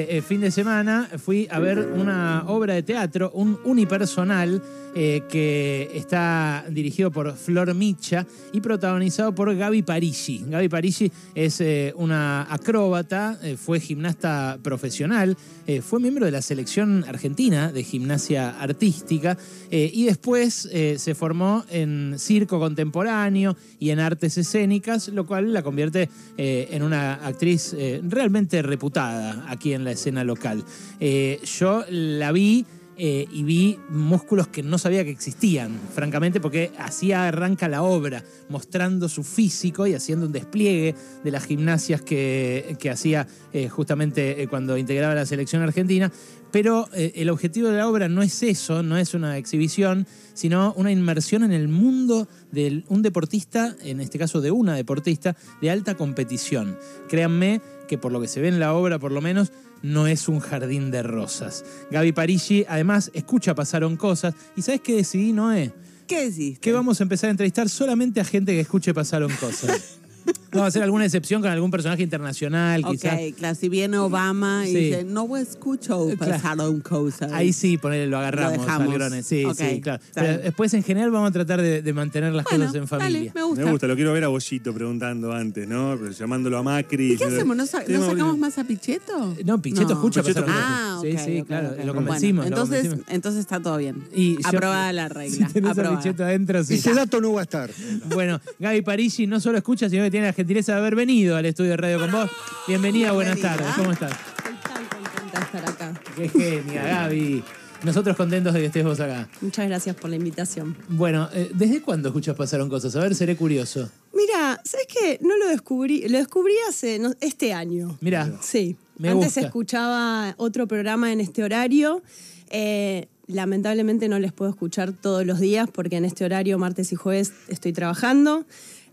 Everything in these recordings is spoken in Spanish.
Eh, fin de semana fui a ver una obra de teatro, un unipersonal eh, que está dirigido por Flor Micha y protagonizado por Gaby Parisi. Gaby Parisi es eh, una acróbata, fue gimnasta profesional, fue miembro de la selección argentina de gimnasia artística y después se formó en circo contemporáneo y en artes escénicas, lo cual la convierte en una actriz realmente reputada aquí en la escena local. Eh, yo la vi eh, y vi músculos que no sabía que existían, francamente, porque así arranca la obra, mostrando su físico y haciendo un despliegue de las gimnasias que, hacía eh, justamente cuando integraba la selección argentina. Pero el objetivo de la obra no es eso, no es una exhibición, sino una inmersión en el mundo de un deportista, en este caso de una deportista, de alta competición. Créanme que por lo que se ve en la obra, por lo menos, no es un jardín de rosas. Gaby Parigi, además, escucha Pasaron Cosas. ¿Y sabes qué decidí, Noé? ¿Qué decís? Que vamos a empezar a entrevistar solamente a gente que escuche Pasaron Cosas. Vamos a hacer alguna excepción con algún personaje internacional, quizás. Ok, claro, si viene Obama y dice, no escucho pasaron cosas. Ahí sí, ponele, lo agarramos al Sí, sí, claro. Pero después, en general, vamos a tratar de, mantener las cosas en familia. me gusta. Me gusta, lo quiero ver a Bollito preguntando antes, ¿no? Llamándolo a Macri. ¿Y qué hacemos? ¿No, sacamos más a Pichetto? No, Pichetto escucha Pichetto Ah, Sí, sí, claro, lo convencimos. entonces, entonces está todo bien. Y Aprobada la regla. Si tenés a Pichetto adentro, sí. Ese dato no va a estar. Bueno, Gaby Parigi no solo escucha, sino que tiene la gentileza de haber venido al estudio de radio con vos. Bienvenida, buenas tardes. ¿Cómo estás? Estoy tan contenta de estar acá. Qué genia, Gaby. Nosotros contentos de que estés vos acá. Muchas gracias por la invitación. Bueno, eh, ¿desde cuándo escuchas Pasaron Cosas? A ver, seré curioso. Mira, ¿sabes qué? No lo descubrí, lo descubrí hace este año. Mira. Sí. Antes escuchaba otro programa en este horario. Eh, lamentablemente no les puedo escuchar todos los días porque en este horario, martes y jueves, estoy trabajando.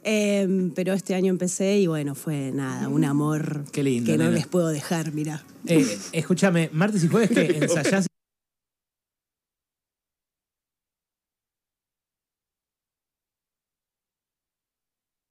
Em, pero este año empecé y bueno, fue nada, un amor que no les puedo dejar, mira. Eh, escúchame, martes y jueves que ensayás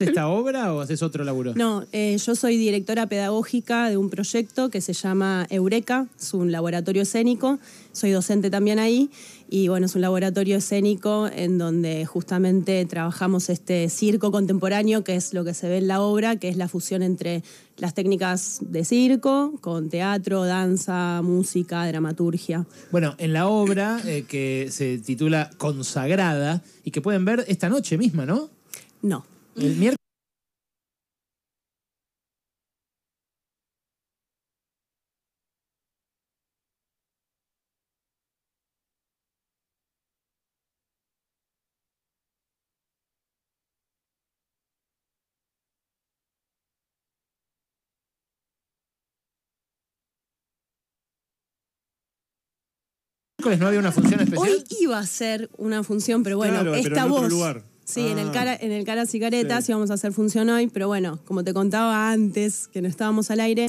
esta obra o haces otro laburo? No, eh, yo soy directora pedagógica de un proyecto que se llama Eureka, es un laboratorio escénico, soy docente también ahí y bueno, es un laboratorio escénico en donde justamente trabajamos este circo contemporáneo, que es lo que se ve en la obra, que es la fusión entre las técnicas de circo con teatro, danza, música, dramaturgia. Bueno, en la obra eh, que se titula Consagrada y que pueden ver esta noche misma, ¿no? No, el miércoles. no había una función especial. Hoy iba a ser una función, pero bueno, esta voz. Sí, en, el ah. cara, en el Caras y Caretas íbamos a hacer función hoy, pero bueno, como te contaba antes, que no estábamos al aire,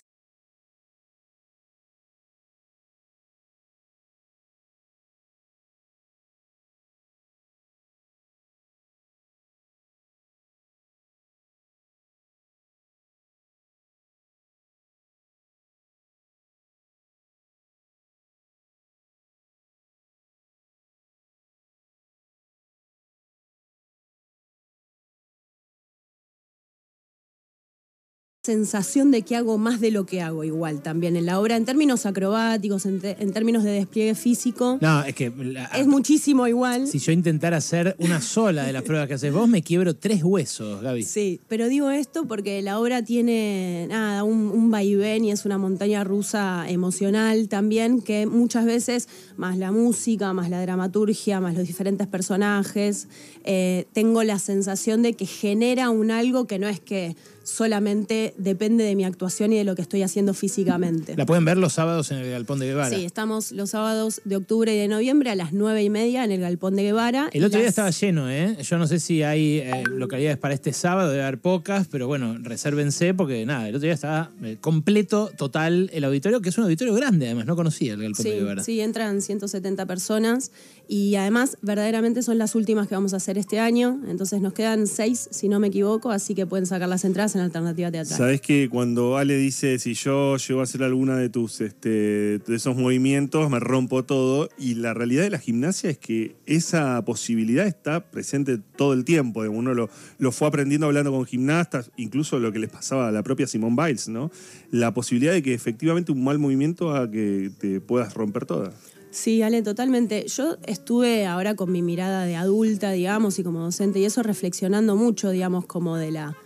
sensación de que hago más de lo que hago igual también en la obra, en términos acrobáticos, en, términos de despliegue físico. No, es que... es muchísimo igual. Si yo intentara hacer una sola de las pruebas que haces vos, me quiebro tres huesos, Gaby. Sí, pero digo esto porque la obra tiene, nada, un, vaivén y es una montaña rusa emocional también, que muchas veces, más la música, más la dramaturgia, más los diferentes personajes, eh, tengo la sensación de que genera un algo que no es que solamente depende de mi actuación y de lo que estoy haciendo físicamente. La pueden ver los sábados en el Galpón de Guevara. Sí, estamos los sábados de octubre y de noviembre a las nueve y media en el Galpón de Guevara. El otro día estaba lleno, ¿eh? Yo no sé si hay eh, localidades para este sábado, debe haber pocas, pero bueno, resérvense porque nada, el otro día estaba eh, completo, total, el auditorio, que es un auditorio grande además, no conocía el Galpón de Guevara. Sí, entran 170 personas y además verdaderamente son las últimas que vamos a hacer este año, entonces nos quedan seis, si no me equivoco, así que pueden sacar las entradas hacen alternativa teatral. Sabes que cuando Ale dice si yo llego a hacer alguna de tus este, de esos movimientos, me rompo todo. Y la realidad de la gimnasia es que esa posibilidad está presente todo el tiempo. Uno lo, lo fue aprendiendo hablando con gimnastas, incluso lo que les pasaba a la propia Simone Biles, ¿no? La posibilidad de que efectivamente un mal movimiento haga que te puedas romper toda. Sí, Ale, totalmente. Yo estuve ahora con mi mirada de adulta, digamos, y como docente, y eso reflexionando mucho, digamos, como de la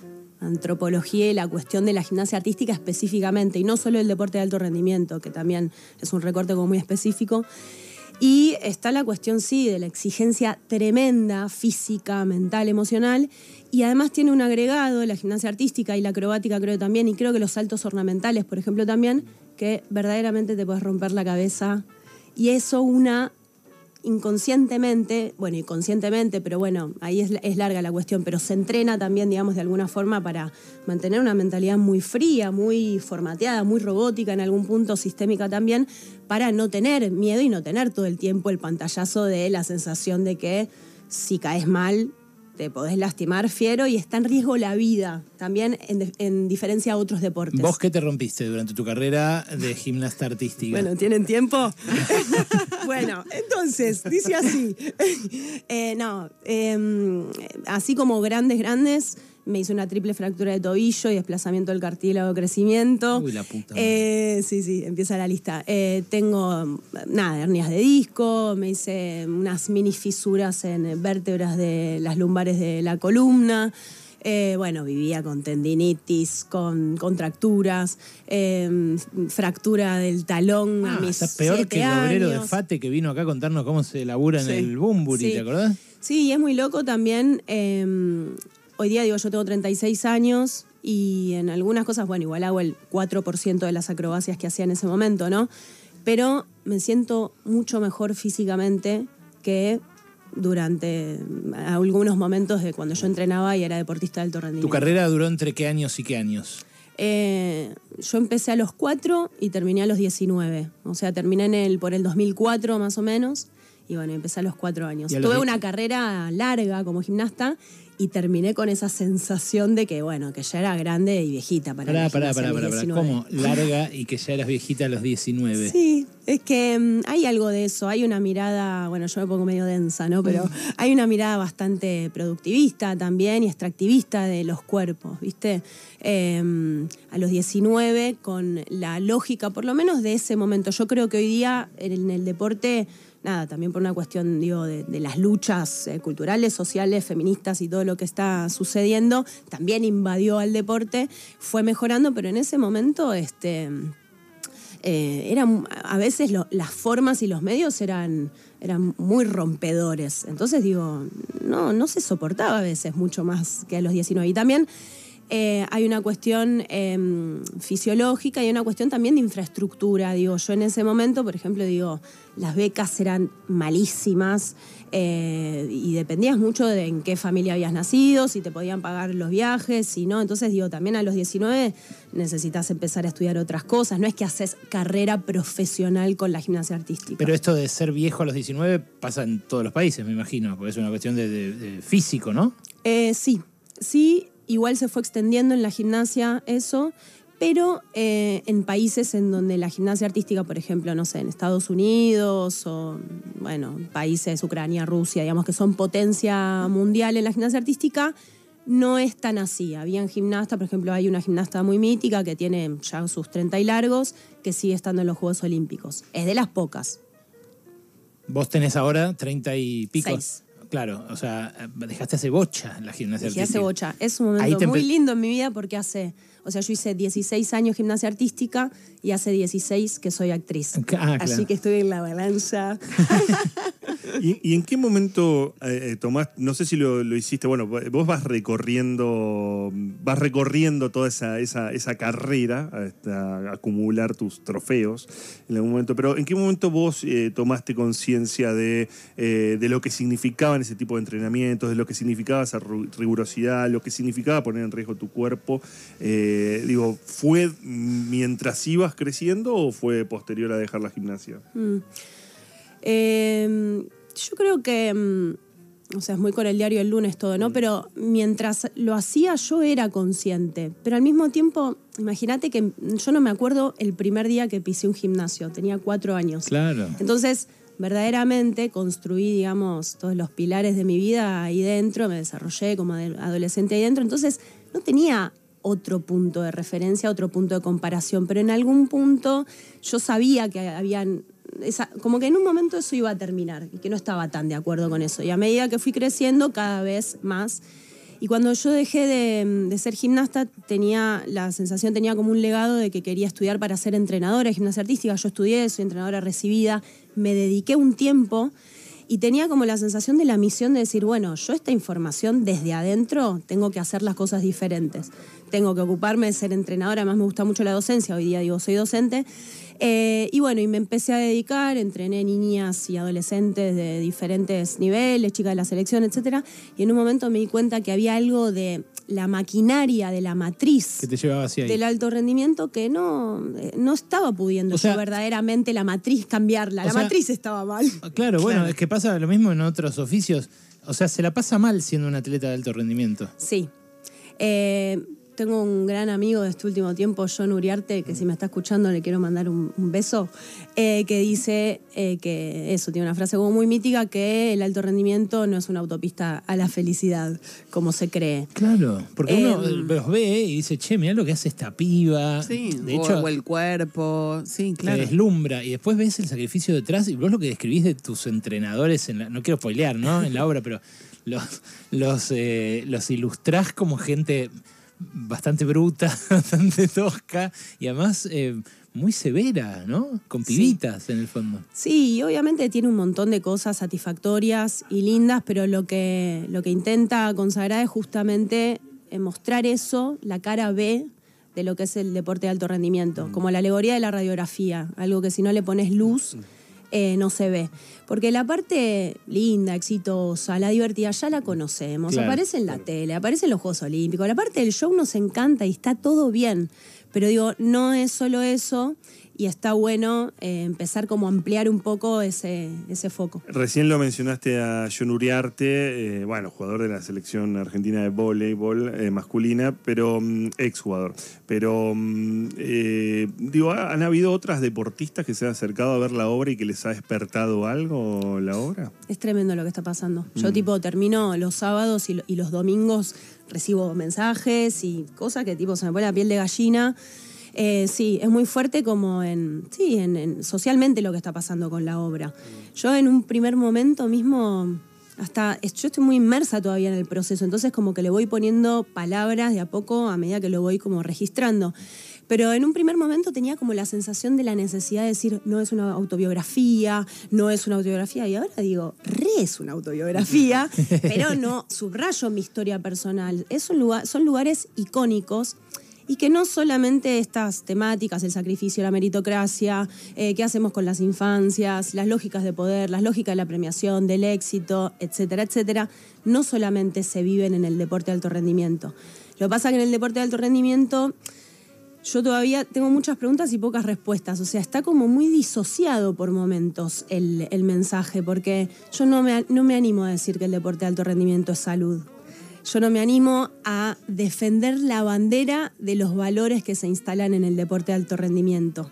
antropología y la cuestión de la gimnasia artística específicamente, y no solo el deporte de alto rendimiento, que también es un recorte como muy específico. Y está la cuestión, sí, de la exigencia tremenda, física, mental, emocional, y además tiene un agregado, la gimnasia artística y la acrobática creo también, y creo que los saltos ornamentales, por ejemplo, también, que verdaderamente te puedes romper la cabeza y eso una inconscientemente, bueno, inconscientemente, pero bueno, ahí es, larga la cuestión, pero se entrena también, digamos, de alguna forma para mantener una mentalidad muy fría, muy formateada, muy robótica en algún punto, sistémica también, para no tener miedo y no tener todo el tiempo el pantallazo de la sensación de que si caes mal te podés lastimar fiero y está en riesgo la vida, también en, diferencia a otros deportes. ¿Vos qué te rompiste durante tu carrera de gimnasta artística? Bueno, ¿tienen tiempo? bueno, entonces, dice así. Eh, no, em, así como grandes, grandes me hice una triple fractura de tobillo y desplazamiento del cartílago de crecimiento. Uy, la puta. Eh, sí, sí, empieza la lista. Eh, tengo, nada, hernias de disco, me hice unas mini fisuras en vértebras de las lumbares de la columna. Eh, bueno, vivía con tendinitis, con contracturas, fractura del talón a ah, mis Está peor que el obrero de Fate que vino acá a contarnos cómo se labura en el Bumburi, ¿te acordás? Sí, y es muy loco también em, Hoy día digo, yo tengo 36 años y en algunas cosas, bueno, igual hago el 4% de las acrobacias que hacía en ese momento, ¿no? Pero me siento mucho mejor físicamente que durante algunos momentos de cuando yo entrenaba y era deportista de alto rendimiento. ¿Tu carrera duró entre qué años y qué años? Eh, yo empecé a los 4 y terminé a los 19. O sea, terminé en el, por el 2004 más o menos. Y bueno, empecé a los 4 años. Tuve una carrera larga como gimnasta y terminé con esa sensación de que, bueno, que ya era grande y viejita para Pará, pará, pará, pará, ¿Cómo? Larga y que ya eras viejita a los 19. Sí, es que mm, hay algo de eso. Hay una mirada, bueno, yo me pongo medio densa, ¿no? Pero mm. hay una mirada bastante productivista también y extractivista de los cuerpos, ¿viste? Em, a los 19, con la lógica, por lo menos de ese momento. Yo creo que hoy día en el deporte nada, también por una cuestión, digo, de, las luchas eh, culturales, sociales, feministas y todo lo que está sucediendo, también invadió al deporte, fue mejorando, pero en ese momento, este, eh, eran, a veces las formas y los medios eran, eran muy rompedores. Entonces, digo, no, no se soportaba a veces mucho más que a los 19. Y también eh, hay una cuestión em, fisiológica y una cuestión también de infraestructura. Digo, yo en ese momento, por ejemplo, digo, las becas eran malísimas eh, y dependías mucho de en qué familia habías nacido, si te podían pagar los viajes, si no. Entonces, digo, también a los 19 necesitas empezar a estudiar otras cosas. No es que haces carrera profesional con la gimnasia artística. Pero esto de ser viejo a los 19 pasa en todos los países, me imagino, porque es una cuestión de, físico, ¿no? Eh, sí, sí, igual se fue extendiendo en la gimnasia eso, pero eh, en países en donde la gimnasia artística, por ejemplo, no sé, en Estados Unidos o, bueno, países, Ucrania, Rusia, digamos que son potencia mundial en la gimnasia artística, no es tan así. Habían gimnastas, por ejemplo, hay una gimnasta muy mítica que tiene ya sus 30 y largos, que sigue estando en los Juegos Olímpicos. Es de las pocas. ¿Vos tenés ahora 30 y pico? Claro, o sea, dejaste hace bocha la gimnasia Dejé hace bocha. Es un momento muy lindo en mi vida porque hace, o sea, yo hice 16 años gimnasia artística y hace 16 que soy actriz. Ah, Así que estoy en la balanza. ¿Y, en qué momento eh, eh, Tomás, no sé si lo, hiciste, bueno, vos vas recorriendo, vas recorriendo toda esa, esa, carrera hasta acumular tus trofeos en algún momento, pero ¿en qué momento vos eh, tomaste conciencia de, de lo que significaban ese tipo de entrenamientos, de lo que significaba esa rigurosidad, lo que significaba poner en riesgo tu cuerpo? Digo, ¿fue mientras ibas creciendo o fue posterior a dejar la gimnasia? Mm. Em, yo creo que mm, o sea, es muy con el diario el lunes todo, ¿no? Pero mientras lo hacía yo era consciente, pero al mismo tiempo, imagínate que yo no me acuerdo el primer día que pisé un gimnasio, tenía cuatro años. Claro. Entonces, verdaderamente construí, digamos, todos los pilares de mi vida ahí dentro, me desarrollé como adolescente ahí dentro, entonces no tenía otro punto de referencia, otro punto de comparación, pero en algún punto yo sabía que habían como que en un momento eso iba a terminar y que no estaba tan de acuerdo con eso. Y a medida que fui creciendo, cada vez más. Y cuando yo dejé de, ser gimnasta, tenía la sensación, tenía como un legado de que quería estudiar para ser entrenadora de gimnasia artística. Yo estudié, soy entrenadora recibida, me dediqué un tiempo y tenía como la sensación de la misión de decir, bueno, yo esta información desde adentro tengo que hacer las cosas diferentes. Tengo que ocuparme de ser entrenadora, además me gusta mucho la docencia, hoy día digo soy docente. Eh, y bueno, y me empecé a dedicar, entrené niñas y adolescentes de diferentes niveles, chicas de la selección, etc. Y en un momento me di cuenta que había algo de la maquinaria, de la matriz que te llevaba hacia del alto rendimiento que no, eh, no estaba pudiendo verdaderamente la matriz cambiarla. La matriz estaba mal. Ah, claro, bueno, es que pasa lo mismo en otros oficios. O sea, se la pasa mal siendo un atleta de alto rendimiento. Sí. Eh, tengo un gran amigo de este último tiempo, John Uriarte, que si me está escuchando le quiero mandar un, beso, eh, que dice eh, que eso, tiene una frase como muy mítica, que el alto rendimiento no es una autopista a la felicidad, como se cree. Claro, porque uno em, los ve y dice, che, mira lo que hace esta piba. Sí, de hecho, o el cuerpo, sí, claro. Te deslumbra y después ves el sacrificio detrás y vos lo que describís de tus entrenadores, en no quiero spoilear, ¿no? En la obra, pero los, los, eh, los ilustrás como gente bastante bruta, bastante tosca y además eh, muy severa, ¿no? Con pibitas en el fondo. Sí, obviamente tiene un montón de cosas satisfactorias y lindas, pero lo que, lo que intenta consagrar es justamente eh, mostrar eso, la cara B de lo que es el deporte de alto rendimiento, mm. como la alegoría de la radiografía, algo que si no le pones luz eh, no se ve. Porque la parte linda, exitosa, la divertida, ya la conocemos. aparece en la tele, aparece en los Juegos Olímpicos. La parte del show nos encanta y está todo bien. Pero digo, no es solo eso y está bueno eh, empezar como a ampliar un poco ese, ese foco. Recién lo mencionaste a John Uriarte, eh, bueno, jugador de la selección argentina de voleibol eh, masculina, pero mm, ex jugador. Pero mm, digo, ¿han habido otras deportistas que se han acercado a ver la obra y que les ha despertado algo la obra? Es tremendo lo que está pasando. Yo mm. tipo termino los sábados y, y los domingos recibo mensajes y cosas que tipo se me pone la piel de gallina. Eh, sí, es muy fuerte como en, sí, en, socialmente lo que está pasando con la obra. Yo en un primer momento mismo, hasta, yo estoy muy inmersa todavía en el proceso, entonces como que le voy poniendo palabras de a poco a medida que lo voy como registrando. Pero en un primer momento tenía como la sensación de la necesidad de decir, no es una autobiografía, no es una autobiografía. Y ahora digo, re es una autobiografía, pero no subrayo mi historia personal. Es un lugar, son lugares icónicos y que no solamente estas temáticas, el sacrificio, la meritocracia, eh, qué hacemos con las infancias, las lógicas de poder, las lógicas de la premiación, del éxito, etcétera, etcétera, no solamente se viven en el deporte de alto rendimiento. Lo que pasa es que en el deporte de alto rendimiento yo todavía tengo muchas preguntas y pocas respuestas. O sea, está como muy disociado por momentos el, mensaje, porque yo no me, no me animo a decir que el deporte de alto rendimiento es salud yo no me animo a defender la bandera de los valores que se instalan en el deporte de alto rendimiento.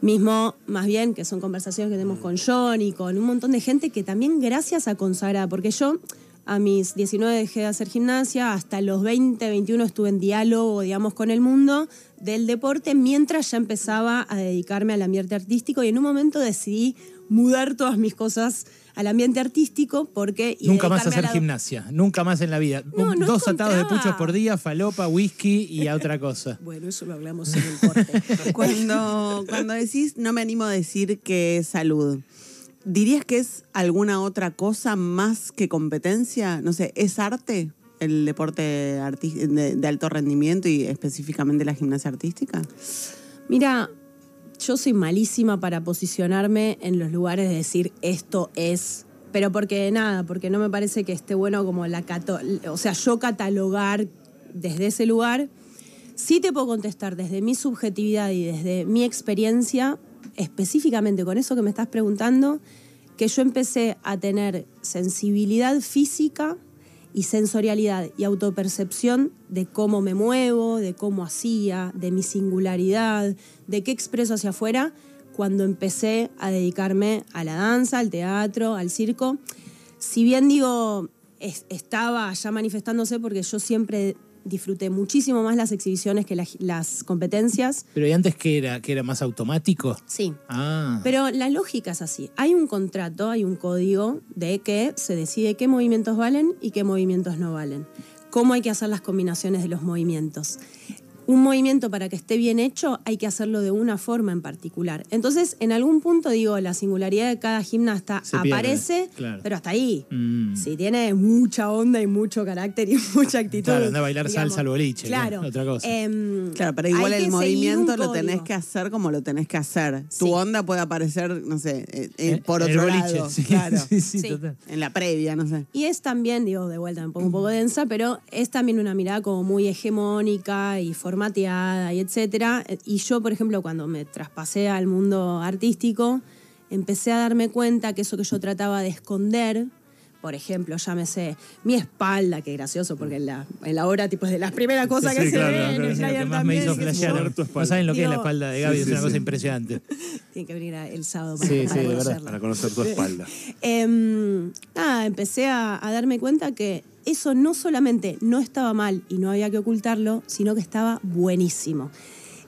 Mismo, más bien, que son conversaciones que tenemos con John y con un montón de gente que también gracias a Consagra, porque yo a mis 19 dejé de hacer gimnasia, hasta los 20, 21 estuve en diálogo, digamos, con el mundo del deporte, mientras ya empezaba a dedicarme al ambiente artístico y en un momento decidí mudar todas mis cosas al ambiente artístico porque... Nunca más hacer gimnasia, nunca más en la vida. Dos atados de puchos por día, falopa, whisky y a otra cosa. bueno, eso lo hablamos en el corte. cuando, cuando decís, no me animo a decir que es salud, ¿dirías que es alguna otra cosa más que competencia? No sé, ¿es arte? el deporte de, de alto rendimiento y específicamente la gimnasia artística? Mira, yo soy malísima para posicionarme en los lugares de decir esto es, pero porque nada, porque no me parece que esté bueno como la, o sea, yo catalogar desde ese lugar. Sí te puedo contestar desde mi subjetividad y desde mi experiencia, específicamente con eso que me estás preguntando, que yo empecé a tener sensibilidad física y sensorialidad y autopercepción de cómo me muevo, de cómo hacía, de mi singularidad, de qué expreso hacia afuera, cuando empecé a dedicarme a la danza, al teatro, al circo. Si bien digo, es- estaba ya manifestándose porque yo siempre disfruté muchísimo más las exhibiciones que las, las competencias. Pero ¿y antes que era? ¿Que era más automático? Sí. Ah. Pero la lógica es así. Hay un contrato, hay un código de que se decide qué movimientos valen y qué movimientos no valen. Cómo hay que hacer las combinaciones de los movimientos. Un movimiento para que esté bien hecho hay que hacerlo de una forma en particular. Entonces, en algún punto digo, la singularidad de cada gimnasta Se pierde, aparece, claro. pero hasta ahí. Mm. Si tiene mucha onda y mucho carácter y mucha actitud. Claro, anda a bailar salsa al boliche, Claro. ¿no? Otra cosa. Em, Claro, pero igual el movimiento un lo tenés que hacer como lo tenés que hacer. Sí. Tu onda puede aparecer, no sé, eh, eh, Eh, por el otro boliche, lado. Sí, Claro. sí, sí, Sí. total. En la previa, no sé. Y es también, digo, de vuelta, me pongo un poco densa, pero es también una mirada como muy hegemónica y formateada y etcétera. Y yo, por ejemplo, cuando me traspasé al mundo artístico, empecé a darme cuenta que eso que yo trataba de esconder, por ejemplo, llámese mi espalda, que gracioso, porque en la, en la obra tipo es de las primeras cosas Sí, que sí, se claro, ven, claro, en el Es lo que más me hizo flashear. Mostrar tu espalda. No saben lo que es la espalda de Gaby, Sí, es sí, una cosa impresionante. Tienen que venir el sábado para, Sí, sí, para de verdad. conocerla. Para conocer tu espalda. Em, nada, empecé a, a darme cuenta que eso no solamente no estaba mal y no había que ocultarlo, sino que estaba buenísimo.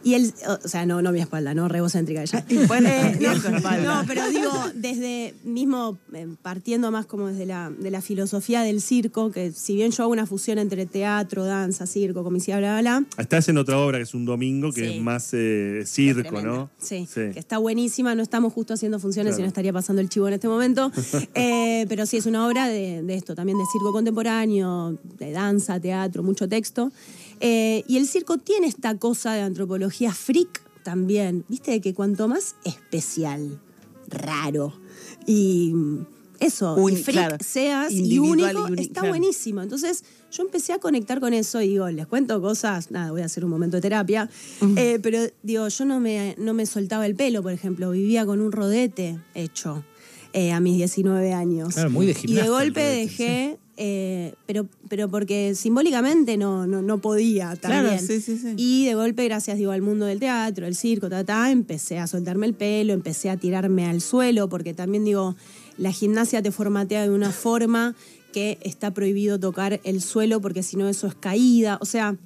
Y el, o sea, no, no mi espalda, no, re egocéntrica ella. Bueno, Eh, no, espalda. no, pero digo, desde mismo eh, partiendo más como desde la, de la filosofía del circo, que si bien yo hago una fusión entre teatro, danza, circo, comicidad, bla, bla, bla, Estás en otra obra que es un domingo, que Sí. es más eh, circo. ¿no? Sí, que está buenísima. No estamos justo haciendo funciones, Claro. si no estaría pasando el chivo en este momento. Eh, pero sí, es una obra de, de esto, también de circo contemporáneo, de danza, teatro, mucho texto. Eh, y el circo tiene esta cosa de antropología freak también, viste, de que cuanto más especial, raro y eso, Un- y freak claro, seas y único, y está claro. buenísimo. Entonces yo empecé a conectar con eso y digo, les cuento cosas, nada, voy a hacer un momento de terapia, eh, pero digo, yo no me, no me soltaba el pelo, por ejemplo, vivía con un rodete hecho eh, a mis 19 años. Claro, muy de Y gimnasta de el golpe rodete, dejé, eh, pero, pero porque simbólicamente no, no, no podía Claro, también. sí, sí, sí. Y de golpe, gracias digo, al mundo del teatro, el circo, ta, ta, empecé a soltarme el pelo, empecé a tirarme al suelo, porque también digo, la gimnasia te formatea de una forma que está prohibido tocar el suelo porque si no eso es caída. O sea,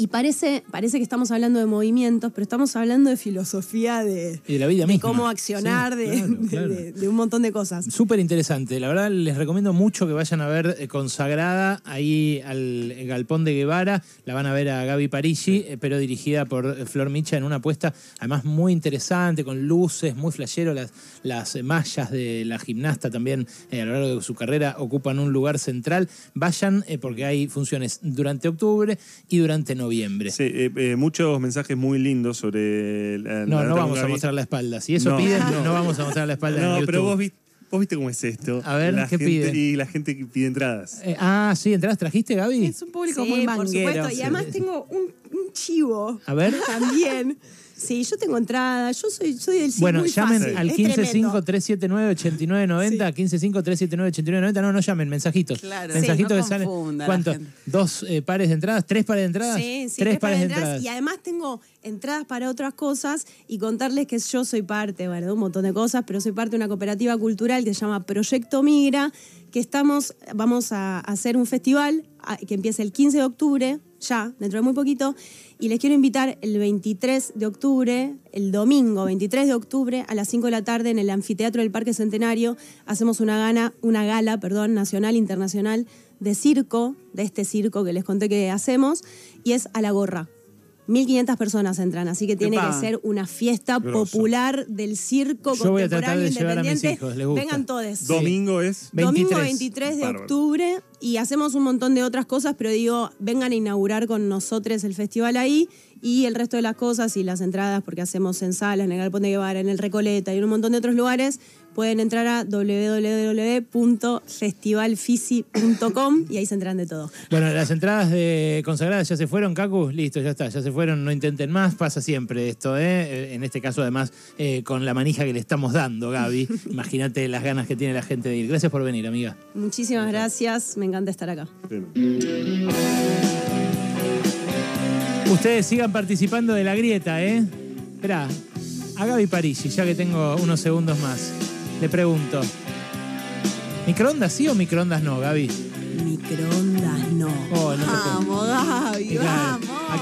y parece, parece que estamos hablando de movimientos, pero estamos hablando de filosofía de, Y de la vida de misma. cómo accionar, Sí, de, claro, de- claro. de- de un montón de cosas. Súper interesante. La verdad, les recomiendo mucho que vayan a ver eh, Consagrada ahí al Galpón de Guevara. La van a ver a Gaby Parigi, eh, pero dirigida por eh, Flor Micha en una apuesta además muy interesante, con luces, muy flashero. Las, las mallas de la gimnasta también eh, a lo largo de su carrera ocupan un lugar central. Vayan eh, porque hay funciones durante octubre y durante noviembre. Sí, eh, eh, muchos mensajes muy lindos sobre la, No, la no vamos a mostrar la espalda. Si eso No, piden, no. no. vamos a mostrar la espalda No, pero vos viste, vos viste cómo es esto. A ver, La ¿qué gente- pide? Y la gente que pide entradas. Eh, ah, sí, entradas trajiste, Gaby. Es un público Sí, muy por manguero. supuesto. Y además tengo un, un chivo. A ver. También. Sí, yo tengo entrada. Yo soy, soy del sí Bueno, muy llamen fácil. al Es tremendo. 155-379-8990, 155-379-8990. No, no llamen, mensajitos. Claro. mensajitos Sí, no que salen. ¿Cuánto? ¿Dos eh, pares de entradas? ¿Tres pares de entradas? Sí, sí, tres pares de entradas. entradas. Y además tengo entradas para otras cosas y contarles que yo soy parte, bueno, de un montón de cosas, pero soy parte de una cooperativa cultural que se llama Proyecto Migra, que estamos, vamos a hacer un festival a- que empieza el 15 de octubre, ya, dentro de muy poquito, y les quiero invitar el 23 de octubre, el domingo 23 de octubre, a las 5 de la tarde en el anfiteatro del Parque Centenario, hacemos una, gana, una gala perdón, nacional, internacional de circo, de este circo que les conté que hacemos, y es a la gorra. 1.500 personas entran, así que tiene Epa. que ser una fiesta Grosso. popular del circo Yo voy a tratar contemporáneo de llevar a mis independiente. hijos, les gusta. Vengan todos. Domingo es. Domingo 23. 23 de Bárbaro. octubre y hacemos un montón de otras cosas, pero digo, vengan a inaugurar con nosotros el festival ahí y el resto de las cosas y las entradas, porque hacemos en salas, en el Galpón de Guevara, en el Recoleta y en un montón de otros lugares, pueden entrar a www.festivalfisi.com y ahí se enteran de todo. Bueno, las entradas de consagradas ya se fueron, Cacu. Listo, ya está, ya se fueron. No intenten más. Pasa siempre esto, ¿eh? En este caso, además, eh, con la manija que le estamos dando, Gaby. Imagínate las ganas que tiene la gente de ir. Gracias por venir, amiga. Muchísimas gracias, me encanta estar acá. Ustedes sigan participando de la grieta, ¿eh? Esperá, a Gaby Parisi, ya que tengo unos segundos más, le pregunto. ¿Microondas sí o microondas no, Gaby? Microondas no. Oh, vamos, Gaby, vamos.